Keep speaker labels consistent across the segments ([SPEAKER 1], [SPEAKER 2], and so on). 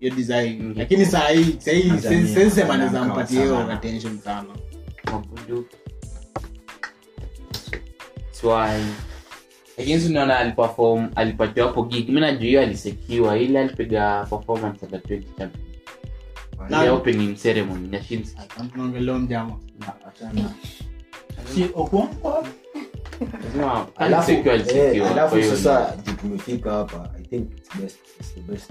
[SPEAKER 1] hiyo design
[SPEAKER 2] mhm.
[SPEAKER 1] lakini
[SPEAKER 2] sahii sahii alipatiwa hapo gig mi najua hiyo alisekiwa ile alipiga performance ya opening ceremony
[SPEAKER 3] ya
[SPEAKER 2] ah,
[SPEAKER 3] eh, sasa tumefika hapa i think it's best, it's the best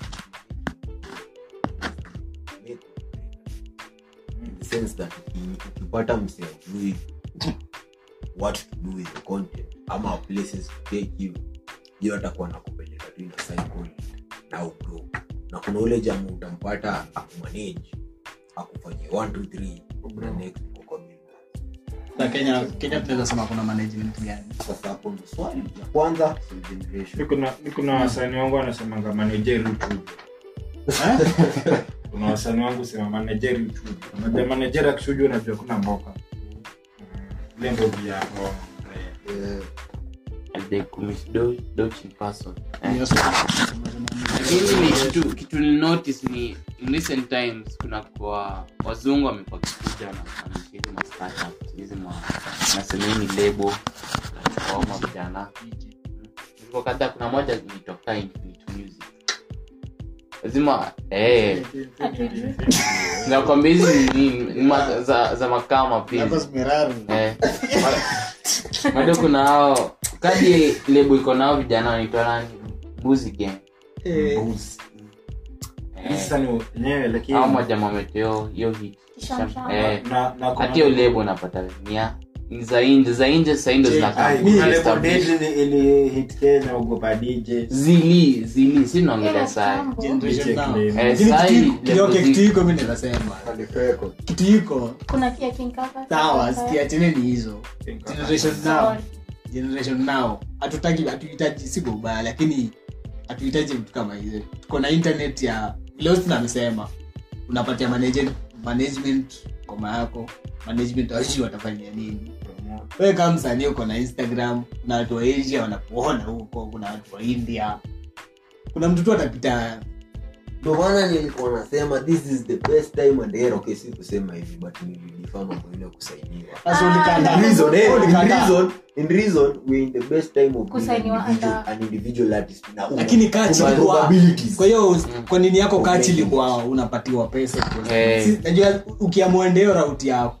[SPEAKER 3] sense that ukipata msee ajui what to do with the content ama places to take you hiyo atakuwa nakupeleka tu ina na ugrow na kuna ule jamu utampata akumanage akufanyie 1
[SPEAKER 1] kenya tunaweza sema kuna management
[SPEAKER 4] kuna wasani wangu wanasemanga manaje kuna wasani wangu sema manajeri uchuju unajua manajeri akishuju unajua kuna mboka ile mbovu
[SPEAKER 3] eh.
[SPEAKER 2] kitu ni in times kuna wazungu wamekuwa kikuja wanafanikizi lebo kaoma vijana kadhaa kuna moja ilitoka lazima eh. nakwambia hizi ni za, za
[SPEAKER 1] makaa mapenzi
[SPEAKER 2] eh. kuna hao kadi lebo iko nao vijana wanaitwa nani mbuzi
[SPEAKER 4] game mbuzi
[SPEAKER 2] au hiyo hati yo lebo napata mia ni za nje za nje sasa ndo eh,
[SPEAKER 1] ni hizo generation now generation now lakini hatuhitaji mtu kama hizo tuko na internet ya leostin amesema unapatia management ngoma yako management wajui watafanyia nini we kaa msanii uko na instagram kuna watu wa asia wanakuona huko kuna watu wa india kuna mtoto atapita
[SPEAKER 3] ndomaana nilikuwa this is the best time and era kusema hivi but nililifaa mambo Kusainiwa
[SPEAKER 5] ah,
[SPEAKER 3] eh, being mm.
[SPEAKER 1] kwa nini yako kachilikwa unapatiwa pesa
[SPEAKER 2] hey.
[SPEAKER 1] Eh. najua ukiamua rauti
[SPEAKER 3] yako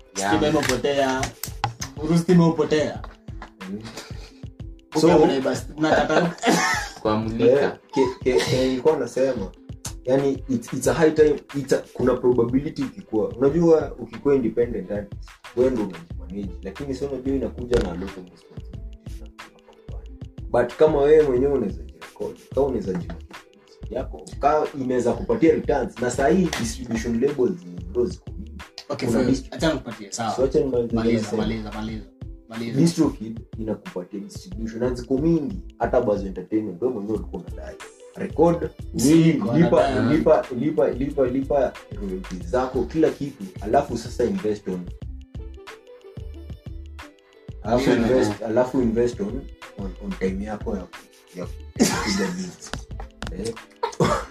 [SPEAKER 1] yeah.
[SPEAKER 5] Yaani.
[SPEAKER 3] Eh, ilikuwa nasema yani it's, it's a high time it's a, kuna probability ikikuwa unajua ukikuwa independent wendo unajimaneji lakini si unajua inakuja na but kama wewe mwenyewe unaweza jirekodi kama unaweza yako kaa inaweza kupatia returns na sahii distribution labels ziko mingi distrokid mingi hata bazo entertainment mwenyewe ulikuwa umedai
[SPEAKER 1] rekod
[SPEAKER 3] lipa zako kila kitu alafu sasa invest on alafu invest, on, on, on time yako ya kupiga
[SPEAKER 1] beats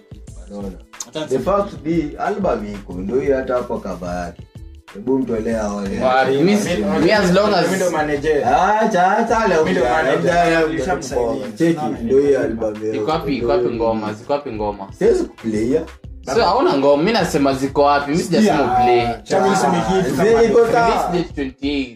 [SPEAKER 3] the
[SPEAKER 2] ngoma zikoapi ngoma
[SPEAKER 3] siwezi
[SPEAKER 2] ziko wapi misijasema sijasema play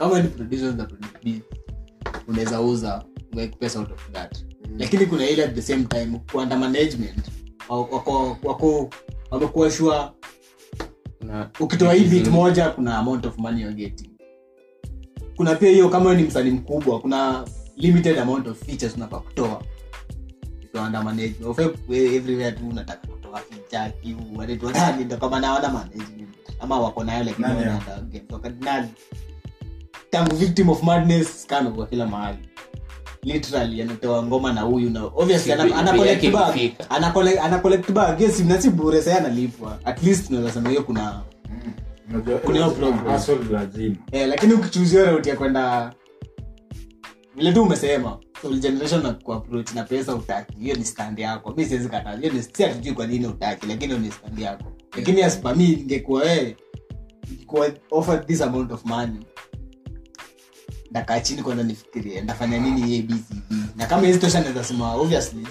[SPEAKER 1] kama ni unaweza uza pesa out of that mm. lakini kuna ile at the same time kwa management wako wako wamekuwa sure ukitoa hii bit moja kuna amount of money you're getting kuna pia hiyo kama ni msanii mkubwa kuna limited amount of features unafaa kutoa under management of everywhere tu unataka kutoa feature kiu wale tu ndio kama naona management ama wako nayo like
[SPEAKER 4] nani
[SPEAKER 1] tangu victim of madness kano kwa kila mahali literally anatoa ngoma na huyu na obviously ana, collect bag ana collect ana collect bag yes na si bure sasa analipwa at least naweza sema hiyo kuna kuna hiyo
[SPEAKER 4] problem lazima
[SPEAKER 1] eh lakini ukichuzia route ya kwenda vile tu umesema generation na kuapproach na pesa utaki hiyo ni stand yako mi siwezi kataa hiyo ni si hatujui kwa nini utaki lakini ni stand yako lakini aspa mi ingekuwa wewe eh, ingekuwa offer this amount of money nakaa chini kwanza nifikirie ndafanya nini abcd na kama hizi tosha naweza obviously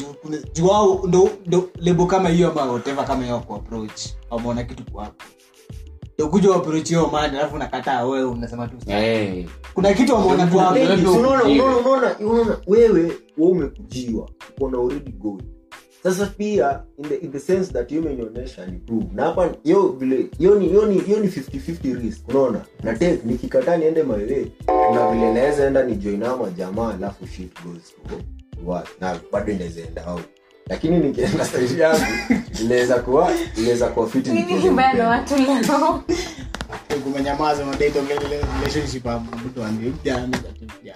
[SPEAKER 1] juu ndo, ndo lebo kama hiyo ama whatever kama hiyo ku wameona kitu kwako kuja approach alafu nakataa wewe unasema tu
[SPEAKER 2] eh.
[SPEAKER 1] kuna kitu wameona tu
[SPEAKER 2] wewe
[SPEAKER 3] wewe umekujiwa uko na already gold sasa pia in the, in the sense that hiyo imenionyesha ni prove na hapa hiyo vile hiyo ni hiyo ni hiyo ni 50 50 risk unaona na take nikikataa niende my na kuna vile naweza enda ni join ama jamaa alafu shit goes to work na bado inaweza enda au lakini nikienda stage yangu inaweza kuwa inaweza kuwa fit
[SPEAKER 5] ni nini
[SPEAKER 3] bado
[SPEAKER 5] watu leo
[SPEAKER 1] kumenyamaza madate relationship hapo mtu
[SPEAKER 3] angeja mtu angeja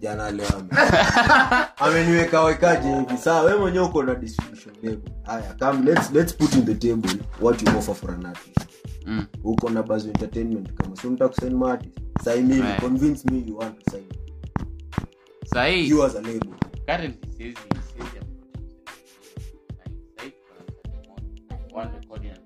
[SPEAKER 3] jana leo ameniweka wekaje hivi saa we mwenye uko na haya come let's, let's put in the table what you offer for an artist
[SPEAKER 2] mm.
[SPEAKER 3] uko na bazo entertainment kama si unataka kusign mati sai mimi
[SPEAKER 2] right.
[SPEAKER 3] convince me you want to sign
[SPEAKER 2] sai
[SPEAKER 3] you as a label
[SPEAKER 2] currently
[SPEAKER 1] says he says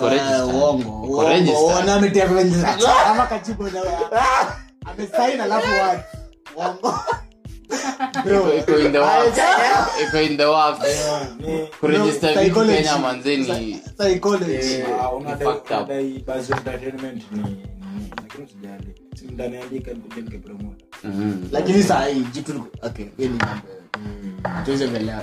[SPEAKER 1] uongoama kajibu amesain alafu uongo
[SPEAKER 2] iko oh, in the
[SPEAKER 4] work
[SPEAKER 2] kuregister vitu kenya manzeni
[SPEAKER 4] lakini
[SPEAKER 1] sahii jitu ni mambo
[SPEAKER 2] mm.
[SPEAKER 4] tuweze velewa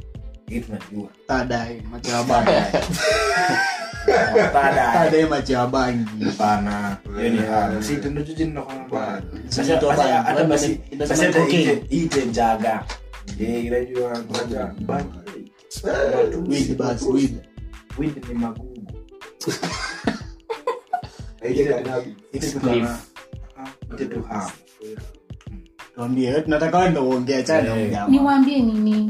[SPEAKER 4] Gitna jua.
[SPEAKER 1] Tadai macabang. Ya. Tadai. Tadai
[SPEAKER 4] macabang. Tanah. Ini ya. Si itu
[SPEAKER 1] nuju
[SPEAKER 4] jin no
[SPEAKER 1] kan.
[SPEAKER 4] Saya ada
[SPEAKER 1] masih
[SPEAKER 4] ada ide ide jaga. Jadi kita juga
[SPEAKER 1] kerja. Wid bas
[SPEAKER 4] wid. Wid ini magumu. Itu kan itu kan. Itu
[SPEAKER 1] tuhan. Ndio, tunataka ndio ndio.
[SPEAKER 5] Niwaambie nini?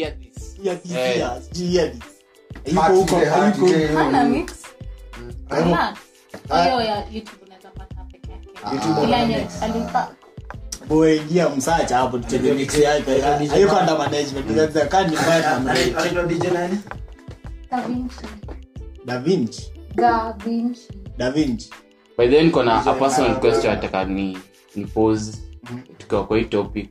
[SPEAKER 4] hear this
[SPEAKER 5] ya
[SPEAKER 1] kifia
[SPEAKER 2] sijui hear this
[SPEAKER 1] yuko huko yuko
[SPEAKER 5] hana mix
[SPEAKER 1] mm.
[SPEAKER 5] hana ah. hiyo ya youtube unaweza pata peke yake ah. ila yenye alimpa
[SPEAKER 1] boingia msacha hapo tutege mix yake hayuko under ah, management tunaweza kani mbaya na
[SPEAKER 4] anaitwa DJ nani
[SPEAKER 5] Da Vinci
[SPEAKER 1] Da Vinci
[SPEAKER 5] Da Vinci
[SPEAKER 1] Da Vinci
[SPEAKER 2] by then kuna a personal question nataka ni ni pose mm. tukiwa kwa hii topic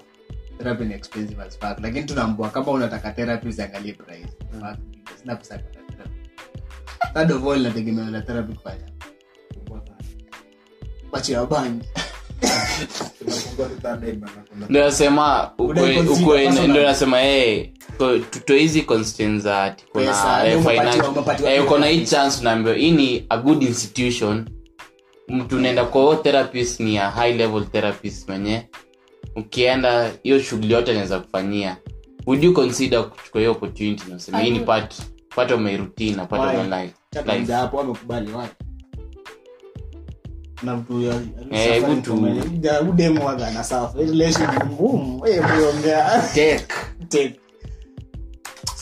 [SPEAKER 1] therapy ni expensive as fuck lakini tunaambua kama unataka therapy usiangalie price mm. sina pesa kwa therapy third of all nategemea na therapy kufanya bachi ya bangi
[SPEAKER 2] ndio nasema ndio nasema eh, tuto hizi constraints za ati eh, eh, hii chance unaambiwa hii ni a good institution mtu unaenda kwa therapist ni a high level therapist mwenyewe ukienda hiyo shughuli yote anaweza kufanyia would you consider kuchukua hiyo opportunity na useme hii ni part part of my routine na part of my life kwanza
[SPEAKER 1] hapo wamekubali wapi na mtu ya
[SPEAKER 2] eh, hebu tu
[SPEAKER 1] udemo waga na safa relation ngumu eh kuongea tech tech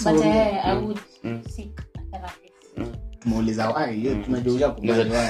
[SPEAKER 5] but uh, i mm. would
[SPEAKER 2] mm.
[SPEAKER 5] seek therapist
[SPEAKER 1] mm. tumuuliza why hiyo tunajua kubali why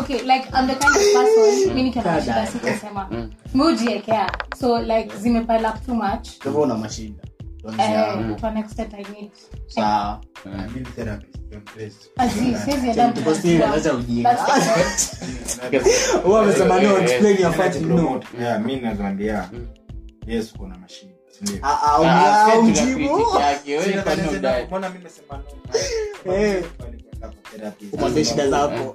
[SPEAKER 5] okay like I'm the kind of person hmm. mimi kana
[SPEAKER 1] shida
[SPEAKER 5] sitasema mimi ujiekea so like zimepile up too much
[SPEAKER 1] kwa hivyo una mashinda
[SPEAKER 5] to an extent I need
[SPEAKER 1] sawa
[SPEAKER 3] hmm. I need therapy mi
[SPEAKER 1] nazambia
[SPEAKER 5] hmm.
[SPEAKER 1] yes
[SPEAKER 5] kuna mashini
[SPEAKER 1] mjibumwambie
[SPEAKER 5] shida
[SPEAKER 2] zako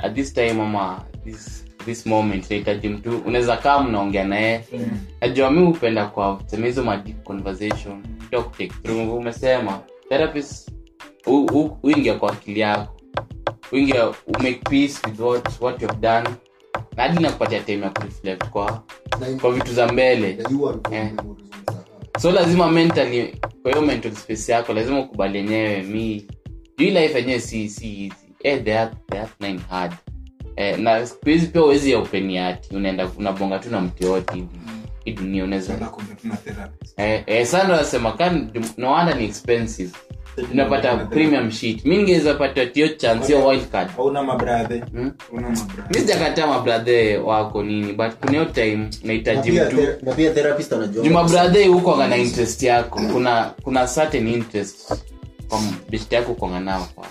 [SPEAKER 2] at this time ama this this moment nahitaji mtu unaweza kaa mnaongea naye najua mi hupenda kwa sema hizo madeep conversation through umesema therapist huingia kwa akili yako uingia umake peace with what, what you've done na hadi nakupatia time ya kureflect kwa kwa vitu za mbele eh. so lazima mentally kwa hiyo mental space yako lazima ukubali enyewe mi juu life yenyewe si si hizi eh, that, that nine eh, pia uwezi ya unabonga tu na mti yote hivi dunia
[SPEAKER 4] mm. unaweza
[SPEAKER 2] eh, eh, nasema kan no ni expensive unapata premium sheet mi ningeweza pata tio chance hiyo wild card hmm? mi sijakataa mabradhe wako nini but kuna hiyo time nahitaji mtu juu mabradhe huko kana interest yako kuna kuna certain interest kwa bishti yako kukonga nao
[SPEAKER 4] kwako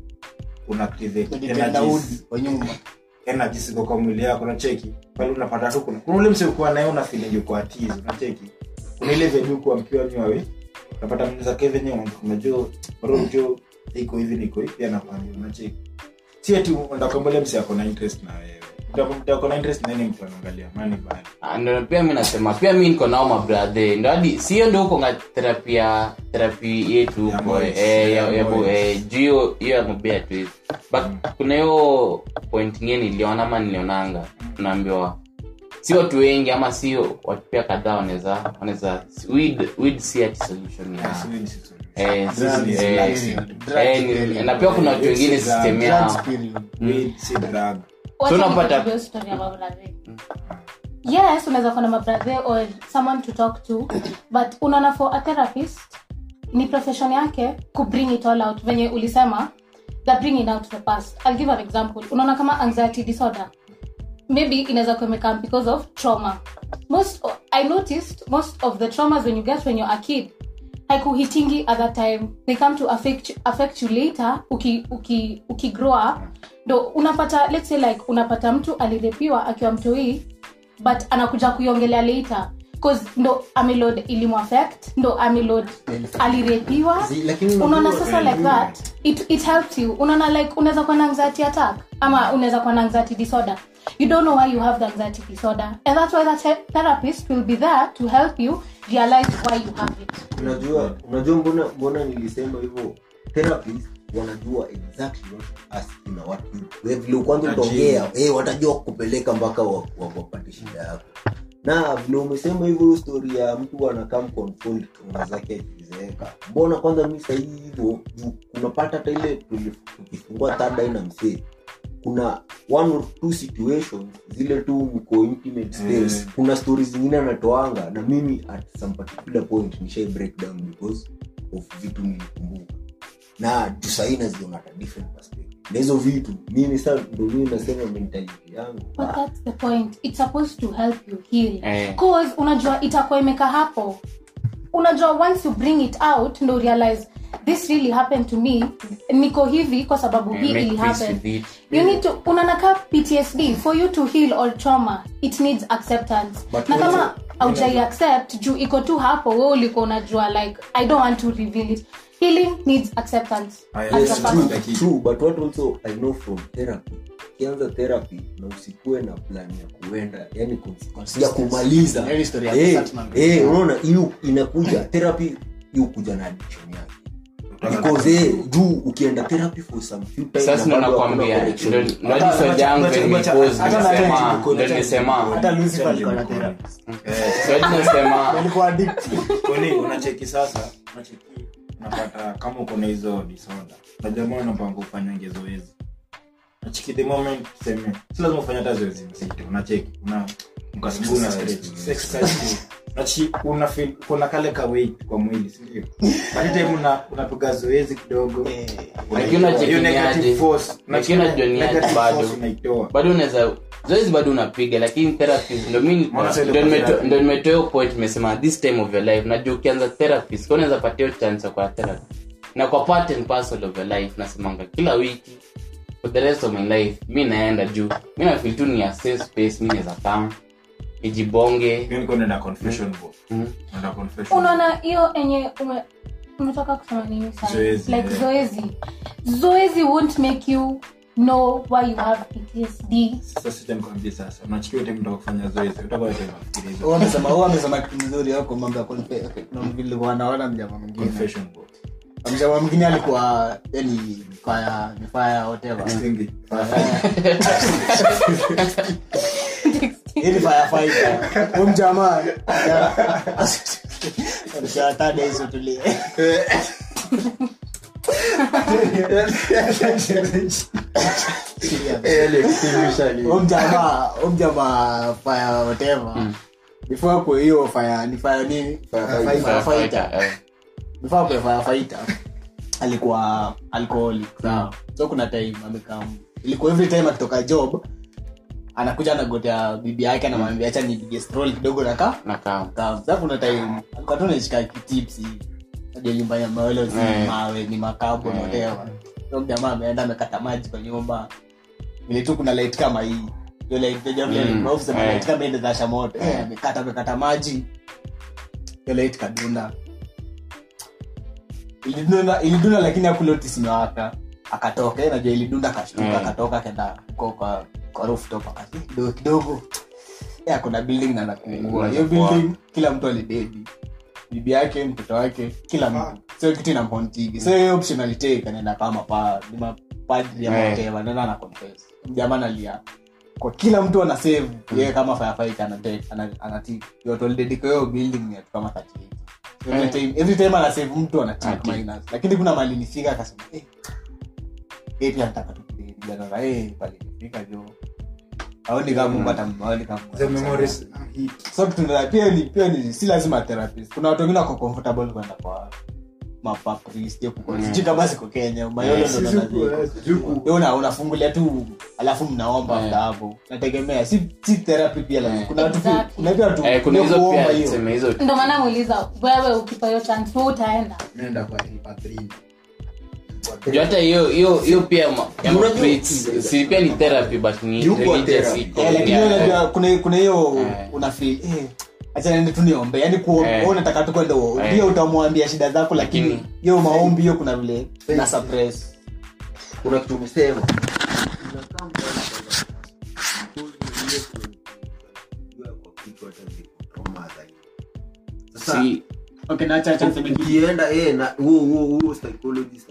[SPEAKER 4] una energies
[SPEAKER 1] iko kwa
[SPEAKER 4] mwili yako nacheki pale unapata tu kuna ule msiokuwa naye una feeling nacheki kuna ile venye uko mkiwa nywawe unapata mnaweza kwa venye unajua bado iko hivi niko hivi anafanya nacheki si ati unataka msi yako interest na wewe
[SPEAKER 2] Ah, ndo pia mi nasema pia mi niko nao mabrathe ndo hadi siyo ndo huko nga therapi yetu huko eh, eh, juu hiyo ya mobea but mm. kuna hiyo point ingine niliona ama nilionanga tunaambiwa si watu wengi ama sio watu pia kadhaa wanaweza wanaweza weed si ati solution ya eh, na pia kuna watu wengine system yao
[SPEAKER 5] yes unaweza kuwa mabrathe or someone to talk to but unaona for a therapist ni profession yake kubring it all out venye ulisema that bring out the past i'll give an example unaona kama anxiety disorder maybe inaweza kuemekam because of trauma most i noticed most of the traumas when you get when you're a kid haikuhitingi at that time they come to affect, affect you later uki, uki, uki up ndo unapata let's say like unapata mtu alirepiwa akiwa mtoii but anakuja kuiongelea later Cause, ndo amilod ilimwafect ndo amilod alirepiwa unaona sasa like that it, it helped you unaona like unaweza kuwa na anxiety attack ama unaweza kuwa na anxiety disorder you don't know why you have the anxiety disorder and that's why the therapist will be there to help you realize why you have it
[SPEAKER 3] unajua unajua mbona mbona nilisema hivyo therapist wanajua exactly what us what vile kwanza utaongea hey, eh, watajua kupeleka mpaka wakupate shida yako na vile umesema hivyo stori ya mtu anakam confront zake akizeeka mbona kwanza mimi sahii hivyo unapata hata ile tukifungua tada msee kuna one or two situations zile tu mko intimate eh. space
[SPEAKER 4] mm.
[SPEAKER 3] kuna stori zingine anatoanga na mimi at some particular point nishai break because of vitu nilikumbuka na tusainas zinata different perspective na hizo vitu mimi sa ndo mii nasema mentality yangu
[SPEAKER 5] but that's the point it's supposed to help you heal
[SPEAKER 2] eh.
[SPEAKER 5] cause unajua itakuwa imeka hapo unajua once you bring it out ndo realize this really happened to me niko hivi kwa sababu eh,
[SPEAKER 2] hii
[SPEAKER 5] ili happen you yeah. need to unanaka ptsd for you to heal all trauma it needs acceptance
[SPEAKER 3] But
[SPEAKER 5] na kama aujai accept juu iko tu hapo we ulikuwa unajua like i don't want to reveal it healing needs acceptance
[SPEAKER 3] yes, true, true, but what also i know from therapy ukianza therapy na usikuwe na plan ya kuenda yani ya kumaliza
[SPEAKER 1] yaani
[SPEAKER 3] eh, eh, unaona hey, hey, hiyo inakuja therapy hiyo kuja na addiction yake because eh, juu ukienda therapy for some few
[SPEAKER 4] unapata kama uko na hizo disorder na jamaa unapanga ufanyange zoezi nachiki the si lazima ufanya hata zoezi msito unacheki una mkasubu una ati una feel, kuna kale ka weight kwa mwili sindio but unapiga zoezi kidogo
[SPEAKER 1] eh,
[SPEAKER 2] bado unaweza zoezi bado unapiga lakini therapies nimetoa this time of your life najua ukianza therapies patia chance kwa therapy na kwa part and parcel of your life nasemanga kila wiki for the rest of my life mi naenda juu mi nafil tu ni a safe space mi naweza kama
[SPEAKER 4] ijibonge mm-hmm.
[SPEAKER 5] unaona hiyo enye umetoka kusema nini like
[SPEAKER 4] eh.
[SPEAKER 5] zoezi zoezi won't make you know why you have ptsd
[SPEAKER 1] amesema mzuri ako mambo mjama mwingine mjama mwingine alikuwa yani faya
[SPEAKER 4] faya
[SPEAKER 1] ili yaani firefighter huyu mjamaa shatada hizo tulie mjamaa mjamaa fire whatever mm. alikuwa alcoholic sawa so kuna time amekaa ilikuwa every time akitoka job anakuja anagotea bibi yake anamwambia hacha nipige stroll kidogo nakaa sa nyumbani
[SPEAKER 2] amawele
[SPEAKER 1] mawe ni makabo natewa eh. jamaa ameenda amekata maji kwa nyumba vile tu kuna light kama hii ilidunda, lakini akulotisiwaka akatoka najua ilidunda akashtuka
[SPEAKER 2] eh.
[SPEAKER 1] akatoka kenda huko ghorofa kutoka kidogo kidogo kuna building na nakungua hiyo building kila mtu alidedi bibi yake mtoto wake kila ah. mtu sio kitu ina mhontigi so hiyo option alitake anaenda kama pa ni mapadri ya
[SPEAKER 2] mateva
[SPEAKER 1] eh. nenda na confess jamaa alia kwa kila mtu ana save mm. yeye kama firefighter anatake anatiki yote alidedika hiyo building ni kama 38 every
[SPEAKER 2] eh.
[SPEAKER 1] time every time anasave mtu
[SPEAKER 2] anatik
[SPEAKER 1] minus lakini kuna mali nifika akasema eh hey, pia nataka kijana kae palifika si lazima watu wengine wako kwa mapaprisijekukosi
[SPEAKER 2] mm.
[SPEAKER 1] kama
[SPEAKER 2] eh,
[SPEAKER 1] tu alafu mnaomba mda eh. nategemea si si pia lazima
[SPEAKER 2] eh.
[SPEAKER 1] kuna watu
[SPEAKER 5] wewe ukipa hiyo utaenda
[SPEAKER 2] juu hata hiyo hiyo pia pia ni therapy but
[SPEAKER 1] eh, eh. kuna kuna hiyo
[SPEAKER 2] eh.
[SPEAKER 1] unafeel eh tu niombe yani unataka tu kwenda ndio utamwambia shida zako lakini hiyo maombi hiyo kuna vile na suppress
[SPEAKER 3] kuna kitu umesema ukienda huo huo huo psychologist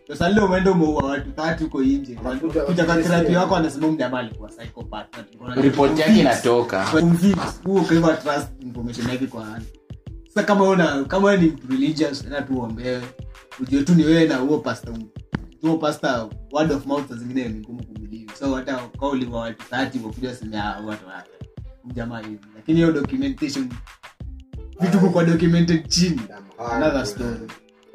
[SPEAKER 1] sasa lile umeenda umeua uko nje wako anasema mjamaa alikuwa ni religious ujue tu ni na huo huo pastor of mouth zingine ni ngumu kubelieve so hata uliwa watu 30 wakuja semea watu wake mjamaa hivi lakini hiyo documentation vitu kwa documented chini another story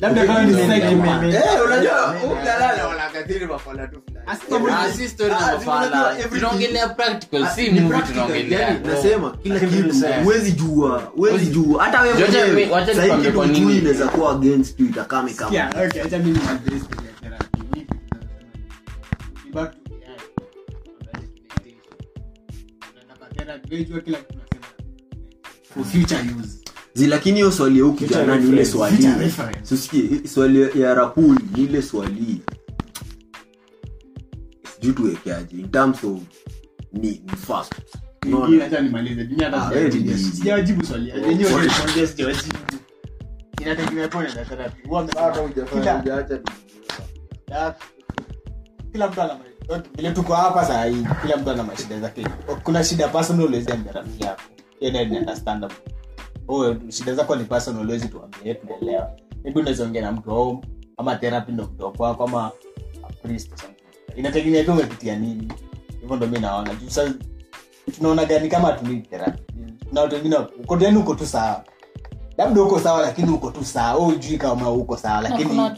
[SPEAKER 1] labda kama ni
[SPEAKER 3] segment nasema kila kitu huwezi jua huwezi jua hata wewe inaweza kuwa against you
[SPEAKER 1] itakame future use
[SPEAKER 3] lakini hiyo swali ya huku kijana ni ile swali sisikie eh, swali ya rapul ni ile swali sijui tuwekeaje in terms of ni
[SPEAKER 1] mfast
[SPEAKER 3] ah, oh.
[SPEAKER 1] mtu ana tuko hapa saa kila mtu ana mashida zake kuna shida personal ulezeamberamiyako oh, shida zako ni personal huwezi tuambie tunaelewa maybe unaweza na mtu home ama therapy ndo mtu kwako ama priest inategemea tu umepitia nini hivyo ndo mi naona juu sasa tunaona gani kama atumii therapy na watu wengine uko yani uko tu sawa labda uko sawa lakini uko tu sawa ujui kama uko sawa lakini
[SPEAKER 5] no,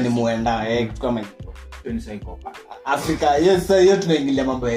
[SPEAKER 5] ni
[SPEAKER 1] muenda eh, kitu kama hiyo afrika hiyo tunaingilia mambo ya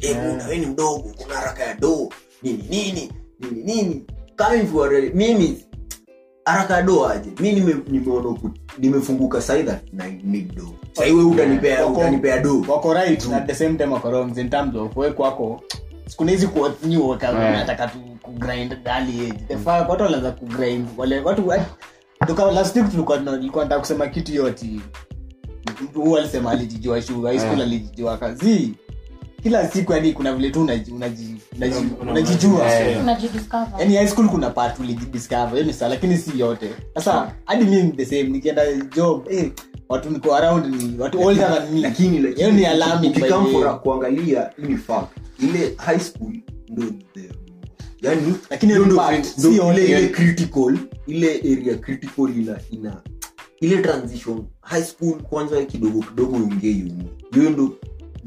[SPEAKER 2] hebu eh,
[SPEAKER 1] ni
[SPEAKER 3] mdogo kuna haraka ya do nini nini nini nini kama haraka ya do aje mi nimeona nimefunguka saidha na need utanipea utanipea
[SPEAKER 1] kusema kitu yote mtu huyu alisema alijijua shuga high school alijijua kila siku yani kuna vile tu unajijua high school kuna part ulijidiscover ni saa lakini si yote sasa hadi mi the same nikienda job eh, watu niko around ni watu older than me
[SPEAKER 3] lakini
[SPEAKER 1] hiyo ni alarming by the
[SPEAKER 3] kuangalia ni fact ile high school ndio yani
[SPEAKER 1] lakini
[SPEAKER 3] ndio
[SPEAKER 1] ndio
[SPEAKER 3] ile ile critical ile area critical ina ina ile transition high school kwanza kidogo kidogo ungeiumu hiyo
[SPEAKER 1] ndio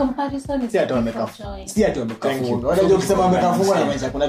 [SPEAKER 1] amekafungwaukisema
[SPEAKER 2] amekafungwa namaanisha
[SPEAKER 1] kuna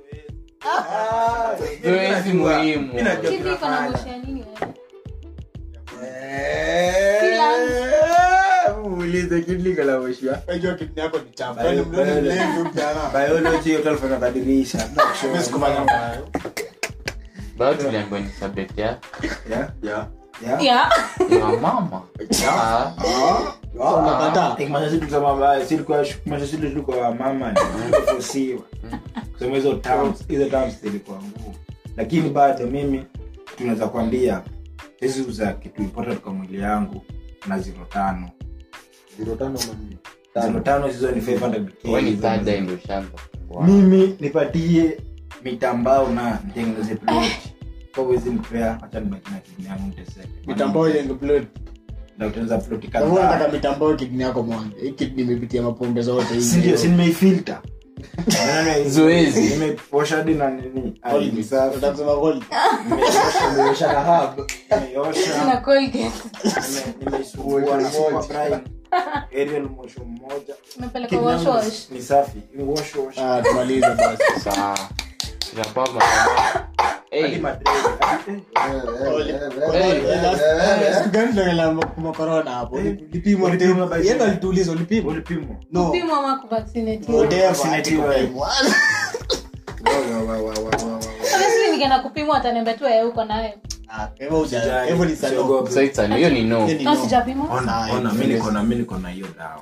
[SPEAKER 1] zoezi ah,
[SPEAKER 2] muhimu
[SPEAKER 3] eh, muulize
[SPEAKER 4] kidliko
[SPEAKER 1] la mwisho utafanyabadilisha
[SPEAKER 2] bado tuliambiwa ni subject ya mama ah.
[SPEAKER 4] Ah tulikuwa mama fosiwa lakini bado mimi tunaweza kuambia hizi za kitu kwa mwili yangu na ziro tano
[SPEAKER 3] ziro tano
[SPEAKER 4] ziro ni mimi nipatie mitambao na nitengeneze kwa wezi mpea hata nibaki na kidney
[SPEAKER 1] mitambao yenye
[SPEAKER 4] na
[SPEAKER 1] utaanza ploti
[SPEAKER 4] kadhaa
[SPEAKER 1] mitambo kidney yako mwanzo hii imepitia mapombe zote
[SPEAKER 4] hii ndio
[SPEAKER 1] siku gani tunaongelea makorona hapo ulipimwa
[SPEAKER 4] yendo
[SPEAKER 1] alituuliza ulipimwaulipimwanikenda
[SPEAKER 5] kupimwa ataniambia tu yuko nayo
[SPEAKER 4] mi niko na hiyo dawa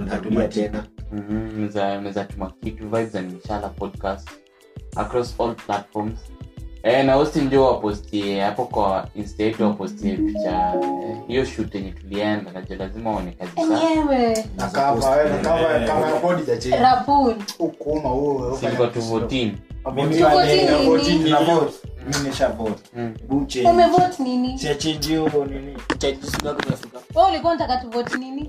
[SPEAKER 4] unatulia
[SPEAKER 3] tena
[SPEAKER 2] unaweza mhm, tuma kitu vibes and inshallah podcast across eh, ndio wapostie hapo kwa insta picha eh, hiyo eh, shut yenye tulienda najua lazima waone kazi
[SPEAKER 5] nini